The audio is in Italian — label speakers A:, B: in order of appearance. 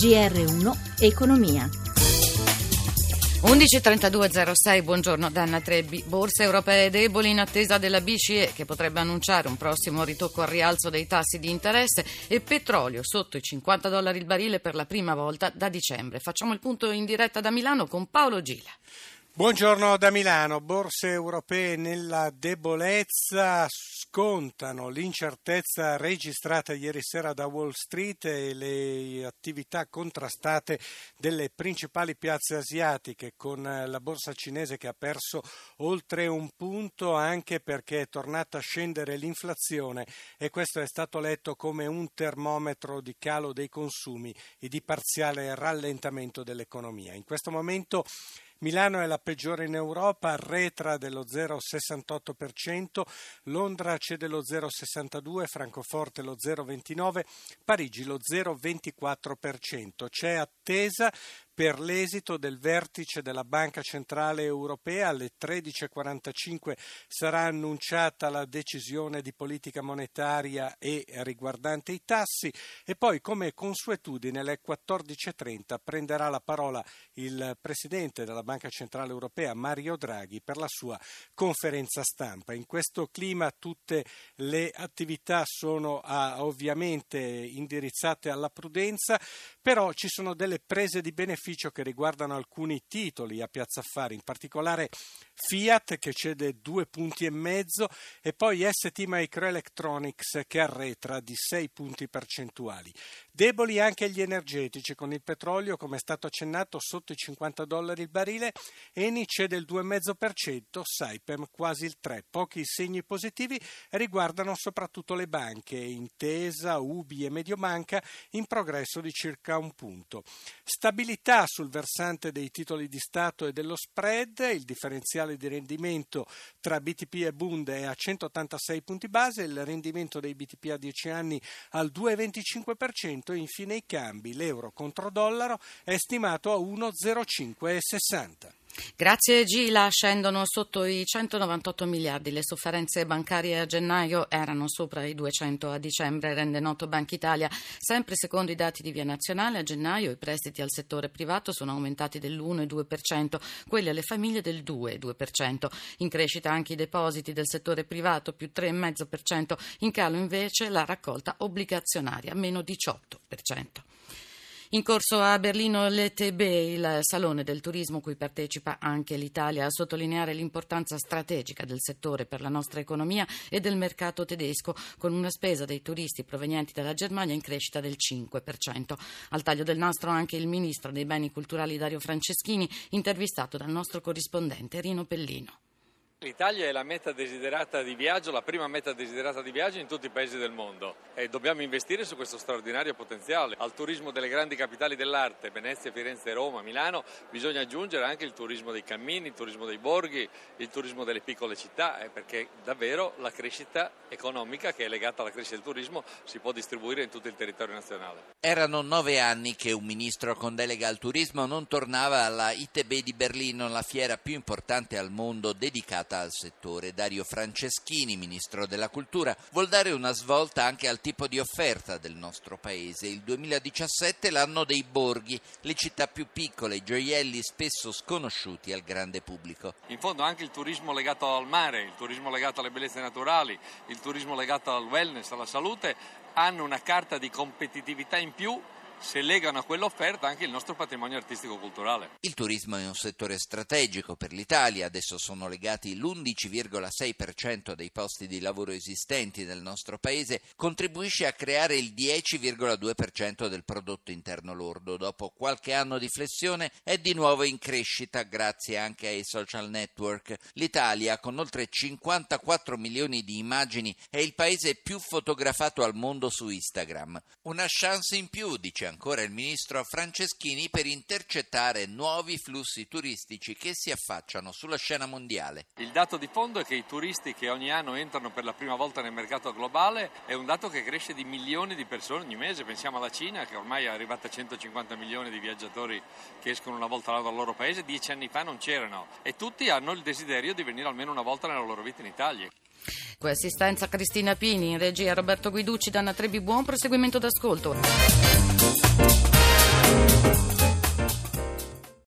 A: GR1 Economia.
B: 11.32.06, buongiorno Danna Trebbi. Borse europee deboli in attesa della BCE che potrebbe annunciare un prossimo ritocco al rialzo dei tassi di interesse e petrolio sotto i 50 dollari il barile per la prima volta da dicembre. Facciamo il punto in diretta da Milano con Paolo Gila.
C: Buongiorno da Milano. Borse europee nella debolezza scontano l'incertezza registrata ieri sera da Wall Street e le attività contrastate delle principali piazze asiatiche con la borsa cinese che ha perso oltre un punto anche perché è tornata a scendere l'inflazione e questo è stato letto come un termometro di calo dei consumi e di parziale rallentamento dell'economia. In questo momento Milano è la peggiore in Europa, arretra dello 0,68%, Londra cede lo 0,62%, Francoforte lo 0,29%, Parigi lo 0,24%. C'è attesa per l'esito del vertice della Banca Centrale Europea. Alle 13.45 sarà annunciata la decisione di politica monetaria e riguardante i tassi e poi come consuetudine alle 14.30 prenderà la parola il Presidente della Banca Centrale Europea Mario Draghi per la sua conferenza stampa. In questo clima tutte le attività sono ah, ovviamente indirizzate alla prudenza, però ci sono delle prese di beneficio beneficio che riguardano alcuni titoli a Piazza Affari, in particolare Fiat che cede due punti e mezzo e poi ST Microelectronics che arretra di 6 punti percentuali. Deboli anche gli energetici con il petrolio come è stato accennato sotto i 50 dollari il barile, Eni cede il 2,5%, Saipem quasi il 3%. Pochi segni positivi riguardano soprattutto le banche, Intesa, Ubi e Mediobanca in progresso di circa un punto. Stabilità sul versante dei titoli di Stato e dello spread, il differenziale di rendimento tra BTP e Bund è a 186 punti base, il rendimento dei BTP a 10 anni al 2,25% e infine i cambi, l'euro contro dollaro è stimato a 1,0560.
B: Grazie Gila, scendono sotto i 198 miliardi. Le sofferenze bancarie a gennaio erano sopra i 200 a dicembre, rende noto Banca Italia. Sempre secondo i dati di Via Nazionale, a gennaio i prestiti al settore privato sono aumentati dell'1,2%, quelli alle famiglie del 2,2%. In crescita anche i depositi del settore privato, più 3,5%. In calo invece la raccolta obbligazionaria, meno 18%. In corso a Berlino l'ETB, il salone del turismo cui partecipa anche l'Italia, a sottolineare l'importanza strategica del settore per la nostra economia e del mercato tedesco, con una spesa dei turisti provenienti dalla Germania in crescita del 5%. Al taglio del nastro anche il ministro dei beni culturali Dario Franceschini, intervistato dal nostro corrispondente Rino Pellino.
D: L'Italia è la meta desiderata di viaggio, la prima meta desiderata di viaggio in tutti i paesi del mondo e dobbiamo investire su questo straordinario potenziale. Al turismo delle grandi capitali dell'arte, Venezia, Firenze, Roma, Milano, bisogna aggiungere anche il turismo dei cammini, il turismo dei borghi, il turismo delle piccole città, eh, perché davvero la crescita economica che è legata alla crescita del turismo si può distribuire in tutto il territorio nazionale.
E: Erano nove anni che un ministro con delega al turismo non tornava alla ITB di Berlino, la fiera più importante al mondo dedicata dedicata al settore. Dario Franceschini, ministro della cultura, vuol dare una svolta anche al tipo di offerta del nostro paese. Il 2017 è l'anno dei borghi, le città più piccole, i gioielli spesso sconosciuti al grande pubblico.
D: In fondo anche il turismo legato al mare, il turismo legato alle bellezze naturali, il turismo legato al wellness, alla salute, hanno una carta di competitività in più se legano a quell'offerta anche il nostro patrimonio artistico-culturale.
E: Il turismo è un settore strategico per l'Italia, adesso sono legati l'11,6% dei posti di lavoro esistenti nel nostro paese, contribuisce a creare il 10,2% del prodotto interno lordo. Dopo qualche anno di flessione è di nuovo in crescita grazie anche ai social network. L'Italia, con oltre 54 milioni di immagini, è il paese più fotografato al mondo su Instagram. Una chance in più, dice ancora il ministro Franceschini per intercettare nuovi flussi turistici che si affacciano sulla scena mondiale.
D: Il dato di fondo è che i turisti che ogni anno entrano per la prima volta nel mercato globale è un dato che cresce di milioni di persone ogni mese. Pensiamo alla Cina che ormai è arrivata a 150 milioni di viaggiatori che escono una volta all'anno dal loro paese, dieci anni fa non c'erano e tutti hanno il desiderio di venire almeno una volta nella loro vita in Italia.
B: Con assistenza Cristina Pini, in regia Roberto Guiducci, Danna Trebi, buon proseguimento d'ascolto.